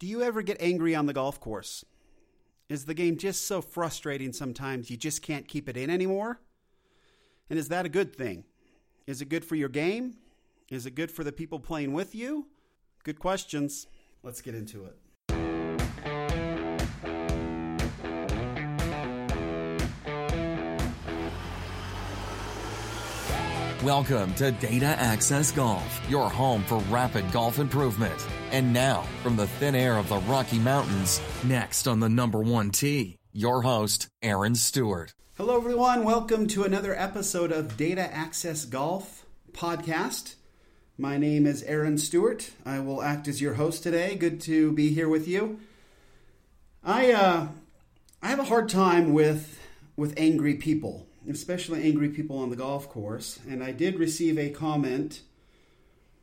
Do you ever get angry on the golf course? Is the game just so frustrating sometimes you just can't keep it in anymore? And is that a good thing? Is it good for your game? Is it good for the people playing with you? Good questions. Let's get into it. Welcome to Data Access Golf, your home for rapid golf improvement. And now, from the thin air of the Rocky Mountains, next on the number one tee, your host, Aaron Stewart. Hello, everyone. Welcome to another episode of Data Access Golf podcast. My name is Aaron Stewart. I will act as your host today. Good to be here with you. I uh, I have a hard time with with angry people especially angry people on the golf course. And I did receive a comment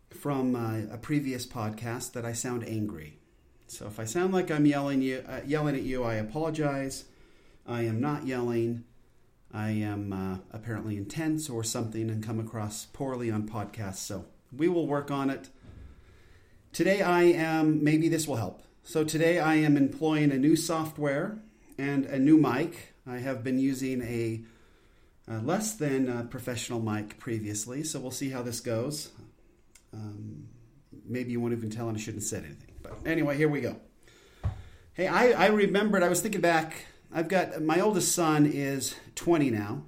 from uh, a previous podcast that I sound angry. So if I sound like I'm yelling you, uh, yelling at you, I apologize. I am not yelling. I am uh, apparently intense or something and come across poorly on podcasts. So we will work on it. Today I am, maybe this will help. So today I am employing a new software and a new mic. I have been using a uh, less than a professional mic previously, so we'll see how this goes. Um, maybe you won't even tell, and I shouldn't have said anything. But anyway, here we go. Hey, I, I remembered, I was thinking back. I've got my oldest son is 20 now,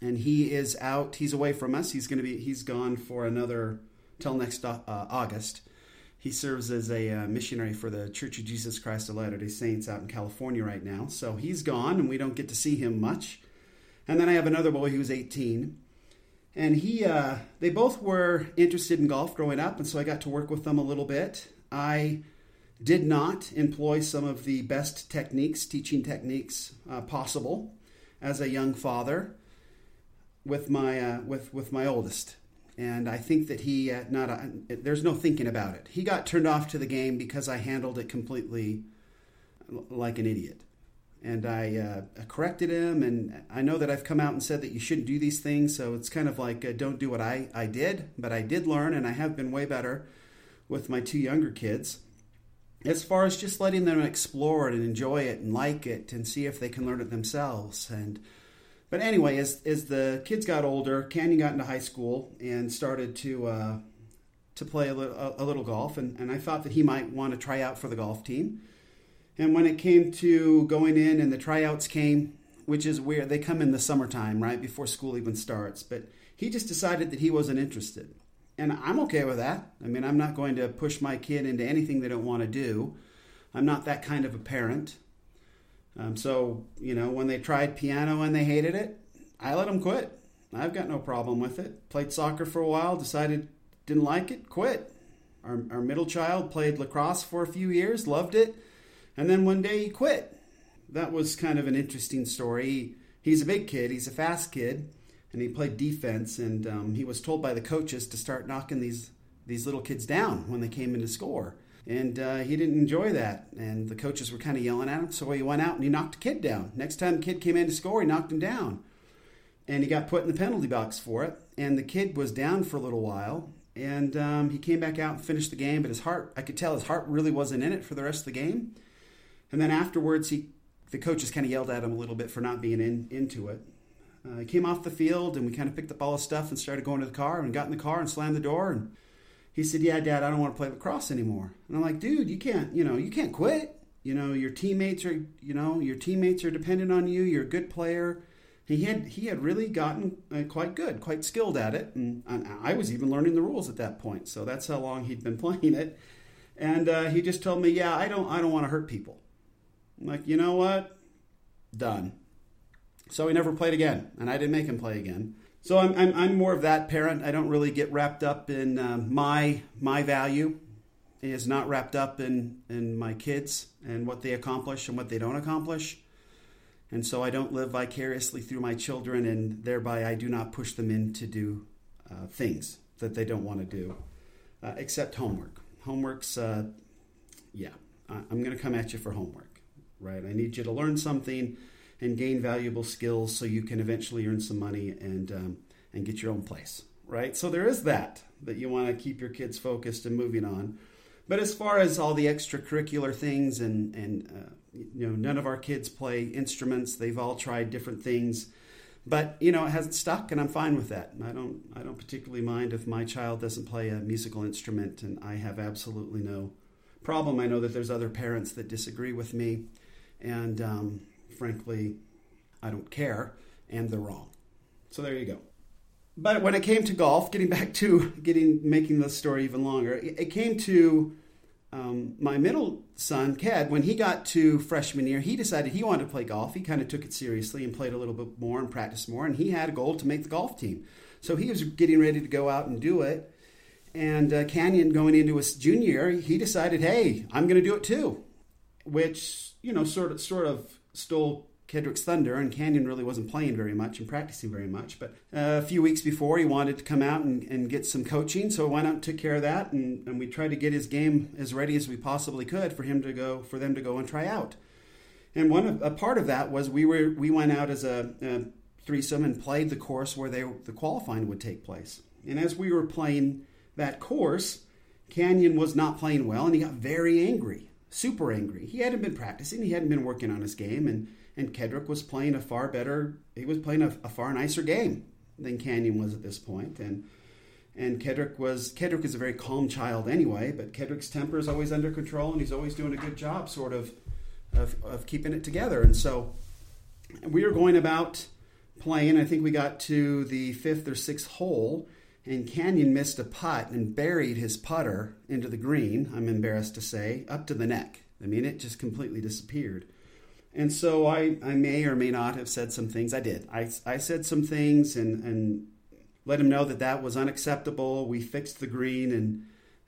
and he is out. He's away from us. He's going to be, he's gone for another, till next uh, August. He serves as a uh, missionary for the Church of Jesus Christ of Latter day Saints out in California right now. So he's gone, and we don't get to see him much. And then I have another boy who's 18. And he, uh, they both were interested in golf growing up, and so I got to work with them a little bit. I did not employ some of the best techniques, teaching techniques uh, possible as a young father with my uh, with with my oldest. And I think that he uh, not uh, there's no thinking about it. He got turned off to the game because I handled it completely like an idiot and I uh, corrected him. And I know that I've come out and said that you shouldn't do these things. So it's kind of like uh, don't do what I, I did, but I did learn, and I have been way better with my two younger kids. As far as just letting them explore it and enjoy it and like it and see if they can learn it themselves. And but anyway, as as the kids got older, Canyon got into high school and started to uh, to play a little, a little golf, and, and I thought that he might want to try out for the golf team. And when it came to going in and the tryouts came, which is weird, they come in the summertime, right before school even starts. But he just decided that he wasn't interested. And I'm okay with that. I mean, I'm not going to push my kid into anything they don't want to do. I'm not that kind of a parent. Um, so, you know, when they tried piano and they hated it, I let them quit. I've got no problem with it. Played soccer for a while, decided didn't like it, quit. Our, our middle child played lacrosse for a few years, loved it and then one day he quit. That was kind of an interesting story. He's a big kid, he's a fast kid, and he played defense. And um, he was told by the coaches to start knocking these, these little kids down when they came in to score. And uh, he didn't enjoy that. And the coaches were kind of yelling at him. So he went out and he knocked a kid down. Next time the kid came in to score, he knocked him down. And he got put in the penalty box for it. And the kid was down for a little while. And um, he came back out and finished the game. But his heart, I could tell his heart really wasn't in it for the rest of the game. And then afterwards, he the coaches kind of yelled at him a little bit for not being in, into it. Uh, he came off the field and we kind of picked up all his stuff and started going to the car and got in the car and slammed the door and he said, "Yeah, Dad, I don't want to play lacrosse anymore." And I'm like, "Dude, you can't, you know, you can't quit. You know, your teammates are, you know, your teammates are dependent on you. You're a good player." He had he had really gotten uh, quite good, quite skilled at it, and, and, I was even learning the rules at that point. So that's how long he'd been playing it. And uh, he just told me, "Yeah, I don't I don't want to hurt people." I'm like, you know what? Done. So he never played again, and I didn't make him play again. So I'm, I'm, I'm more of that parent. I don't really get wrapped up in uh, my my value. Is not wrapped up in, in my kids and what they accomplish and what they don't accomplish. And so I don't live vicariously through my children, and thereby I do not push them in to do uh, things that they don't want to do, uh, except homework. Homework's, uh, yeah, I'm going to come at you for homework right? I need you to learn something and gain valuable skills so you can eventually earn some money and um, and get your own place, right? So there is that that you want to keep your kids focused and moving on. But as far as all the extracurricular things, and and uh, you know, none of our kids play instruments. They've all tried different things, but you know, it hasn't stuck, and I'm fine with that. I don't I don't particularly mind if my child doesn't play a musical instrument, and I have absolutely no problem. I know that there's other parents that disagree with me, and um, frankly, I don't care, and they're wrong. So there you go. But when it came to golf, getting back to getting making the story even longer, it came to um, my middle son, Ked, when he got to freshman year, he decided he wanted to play golf. He kind of took it seriously and played a little bit more and practiced more. And he had a goal to make the golf team. So he was getting ready to go out and do it. And uh, Canyon, going into his junior year, he decided, hey, I'm going to do it too, which, you know, sort of, sort of stole Kedrick's Thunder, and Canyon really wasn't playing very much and practicing very much. But uh, a few weeks before, he wanted to come out and, and get some coaching, so I went out and took care of that, and, and we tried to get his game as ready as we possibly could for him to go, for them to go and try out. And one of, a part of that was we were we went out as a, a threesome and played the course where they the qualifying would take place. And as we were playing that course, Canyon was not playing well, and he got very angry, super angry. He hadn't been practicing, he hadn't been working on his game, and and Kedrick was playing a far better, he was playing a, a far nicer game than Canyon was at this point, and and Kedrick was Kedrick is a very calm child anyway, but Kedrick's temper is always under control, and he's always doing a good job, sort of, of, of keeping it together. And so we were going about playing. I think we got to the fifth or sixth hole, and Canyon missed a putt and buried his putter into the green. I'm embarrassed to say, up to the neck. I mean, it just completely disappeared. And so I, I may or may not have said some things. I did. I, I said some things and, and let him know that that was unacceptable. We fixed the green and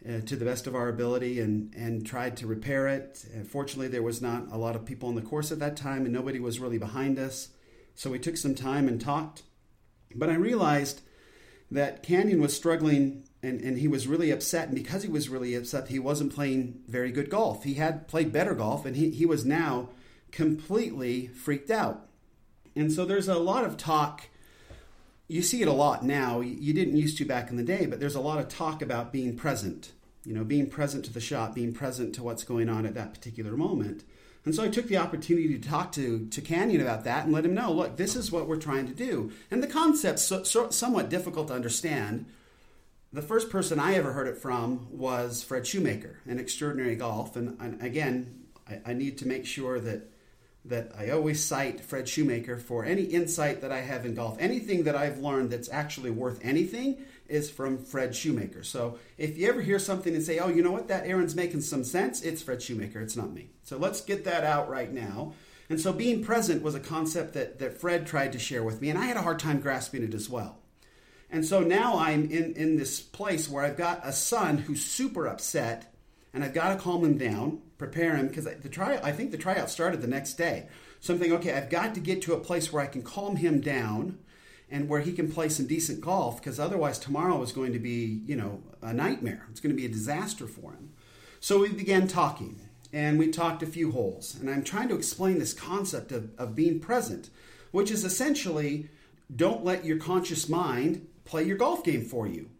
uh, to the best of our ability and, and tried to repair it. And fortunately, there was not a lot of people on the course at that time and nobody was really behind us. So we took some time and talked. But I realized that Canyon was struggling and, and he was really upset. And because he was really upset, he wasn't playing very good golf. He had played better golf and he, he was now completely freaked out. And so there's a lot of talk. You see it a lot now. You didn't used to back in the day, but there's a lot of talk about being present. You know, being present to the shot, being present to what's going on at that particular moment. And so I took the opportunity to talk to, to Canyon about that and let him know, look, this is what we're trying to do. And the concept's so, so, somewhat difficult to understand. The first person I ever heard it from was Fred Shoemaker in Extraordinary Golf. And, and again, I, I need to make sure that that I always cite Fred Shoemaker for any insight that I have in golf. Anything that I've learned that's actually worth anything is from Fred Shoemaker. So if you ever hear something and say, oh, you know what, that Aaron's making some sense, it's Fred Shoemaker, it's not me. So let's get that out right now. And so being present was a concept that, that Fred tried to share with me, and I had a hard time grasping it as well. And so now I'm in, in this place where I've got a son who's super upset, and I've got to calm him down prepare him because the try I think the tryout started the next day. So I'm thinking, okay, I've got to get to a place where I can calm him down and where he can play some decent golf because otherwise tomorrow is going to be, you know, a nightmare. It's going to be a disaster for him. So we began talking and we talked a few holes. And I'm trying to explain this concept of, of being present, which is essentially don't let your conscious mind play your golf game for you,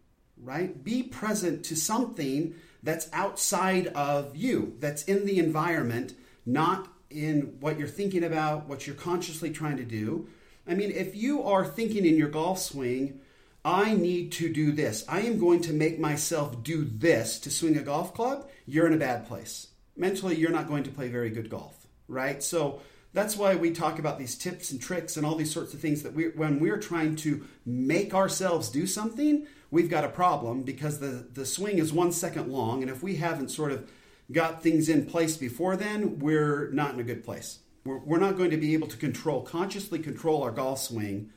right? Be present to something that's outside of you, that's in the environment, not in what you're thinking about, what you're consciously trying to do. I mean, if you are thinking in your golf swing, I need to do this, I am going to make myself do this to swing a golf club, you're in a bad place. Mentally, you're not going to play very good golf, right? So that's why we talk about these tips and tricks and all these sorts of things that we when we're trying to make ourselves do something, we've got a problem because the, the swing is one second long. And if we haven't sort of got things in place before then, we're not in a good place. We're, we're not going to be able to control, consciously control our golf swing.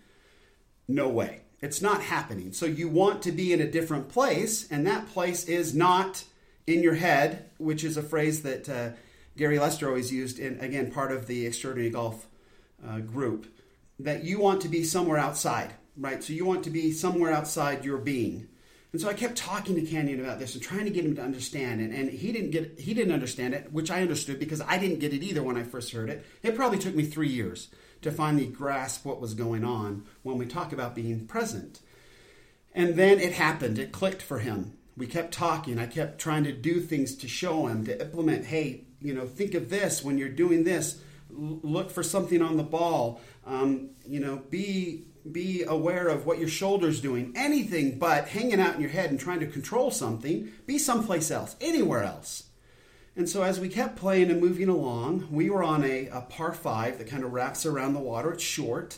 No way. It's not happening. So you want to be in a different place, and that place is not in your head, which is a phrase that uh, Gary Lester always used in, again, part of the Extraordinary Golf uh, group, that you want to be somewhere outside right? So you want to be somewhere outside your being. And so I kept talking to Canyon about this and trying to get him to understand. And he didn't get he didn't understand it, which I understood because I didn't get it either when I first heard it. It probably took me three years to finally grasp what was going on when we talk about being present. And then it happened. It clicked for him. we kept talking. I kept trying to do things to show him, to implement, hey, you know, think of this when you're doing this. L- look for something on the ball. Um, you know, be be aware of what your shoulder's doing. Anything but hanging out in your head and trying to control something. Be someplace else, anywhere else. And so as we kept playing and moving along, we were on a, a par five that kind of wraps around the water. It's short.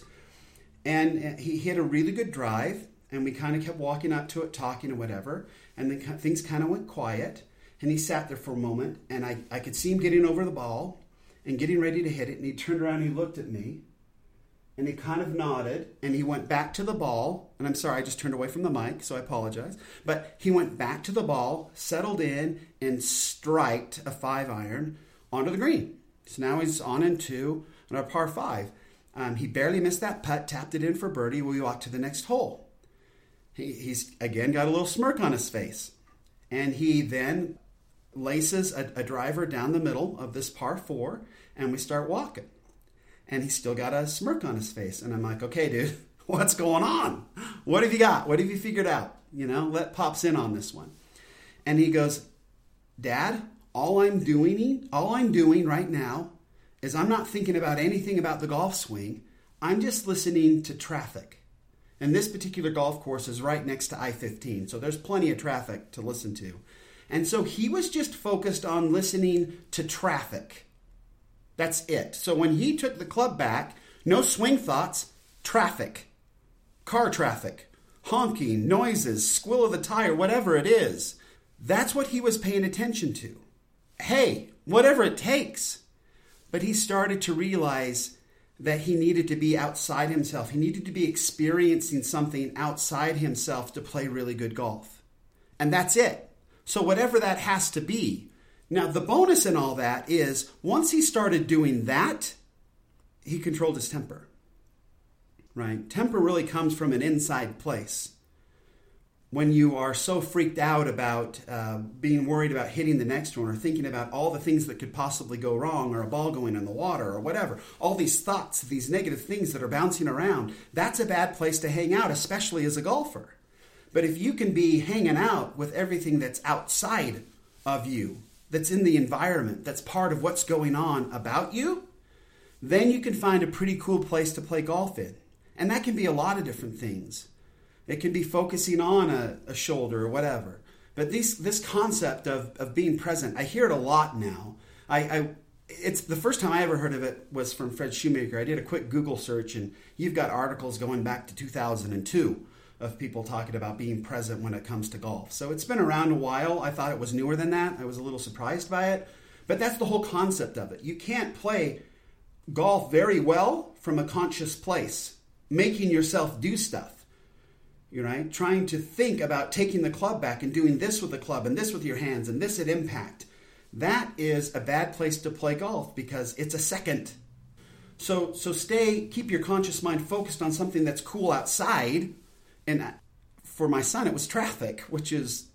And uh, he hit a really good drive, and we kind of kept walking up to it, talking or whatever. And then things kind of went quiet. And he sat there for a moment, and I, I could see him getting over the ball and getting ready to hit it. And he turned around and he looked at me, and he kind of nodded, and he went back to the ball. And I'm sorry, I just turned away from the mic, so I apologize. But he went back to the ball, settled in, and striked a five iron onto the green. So now he's on in two on our par five. Um, he barely missed that putt, tapped it in for birdie. We walked to the next hole. He, he's again got a little smirk on his face. And he then laces a, a driver down the middle of this par four, and we start walking. And he's still got a smirk on his face. And I'm like, okay, dude, what's going on? What have you got? What have you figured out? You know, let Pops in on this one. And he goes, Dad, all I'm doing, all I'm doing right now is I'm not thinking about anything about the golf swing. I'm just listening to traffic. And this particular golf course is right next to I 15, so there's plenty of traffic to listen to. And so he was just focused on listening to traffic. That's it. So when he took the club back, no swing thoughts, traffic, car traffic, honking, noises, squill of the tire, whatever it is. That's what he was paying attention to. Hey, whatever it takes. But he started to realize that he needed to be outside himself. He needed to be experiencing something outside himself to play really good golf. And that's it. So, whatever that has to be. Now, the bonus in all that is once he started doing that, he controlled his temper. Right? Temper really comes from an inside place when you are so freaked out about uh, being worried about hitting the next one or thinking about all the things that could possibly go wrong or a ball going in the water or whatever, all these thoughts, these negative things that are bouncing around, that's a bad place to hang out, especially as a golfer. But if you can be hanging out with everything that's outside of you, that's in the environment, that's part of what's going on about you, then you can find a pretty cool place to play golf in. And that can be a lot of different things. It can be focusing on a, a shoulder or whatever. But this this concept of, of being present, I hear it a lot now. I, I it's the first time I ever heard of it was from Fred Shoemaker. I did a quick Google search, and you've got articles going back to 2002 of people talking about being present when it comes to golf. So it's been around a while. I thought it was newer than that. I was a little surprised by it, but that's the whole concept of it. You can't play golf very well from a conscious place, making yourself do stuff you right trying to think about taking the club back and doing this with the club and this with your hands and this at impact that is a bad place to play golf because it's a second so so stay keep your conscious mind focused on something that's cool outside and for my son it was traffic which is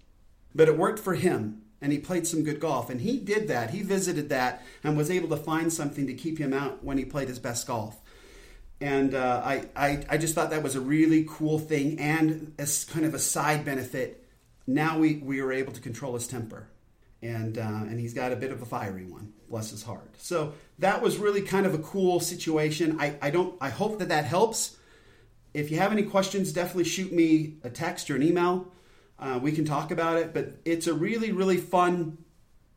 but it worked for him and he played some good golf. And he did that. He visited that and was able to find something to keep him out when he played his best golf. And uh, I, I, I just thought that was a really cool thing and as kind of a side benefit. Now we, we were able to control his temper. And uh, and he's got a bit of a fiery one bless his heart. So that was really kind of a cool situation. I, I don't i hope that that helps if you have any questions definitely shoot me a text or an email uh, we can talk about it but it's a really really fun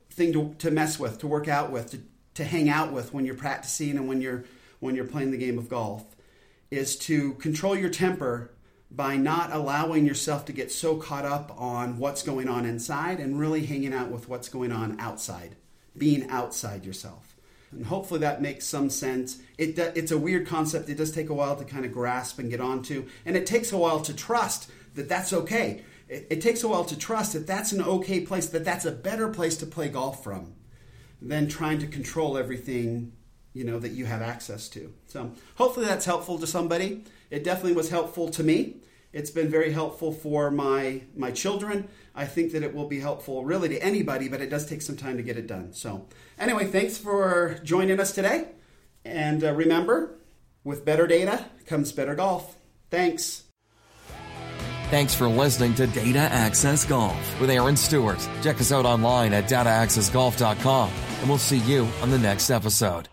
thing to, to mess with to work out with to, to hang out with when you're practicing and when you're when you're playing the game of golf is to control your temper by not allowing yourself to get so caught up on what's going on inside and really hanging out with what's going on outside, being outside yourself. And hopefully that makes some sense. It, it's a weird concept. It does take a while to kind of grasp and get onto. And it takes a while to trust that that's okay. It, it takes a while to trust that that's an okay place, that that's a better place to play golf from than trying to control everything you know that you have access to. So hopefully that's helpful to somebody. It definitely was helpful to me. It's been very helpful for my my children. I think that it will be helpful really to anybody, but it does take some time to get it done. So anyway, thanks for joining us today. And uh, remember, with better data comes better golf. Thanks. Thanks for listening to Data Access Golf with Aaron Stewart. Check us out online at dataaccessgolf.com, and we'll see you on the next episode.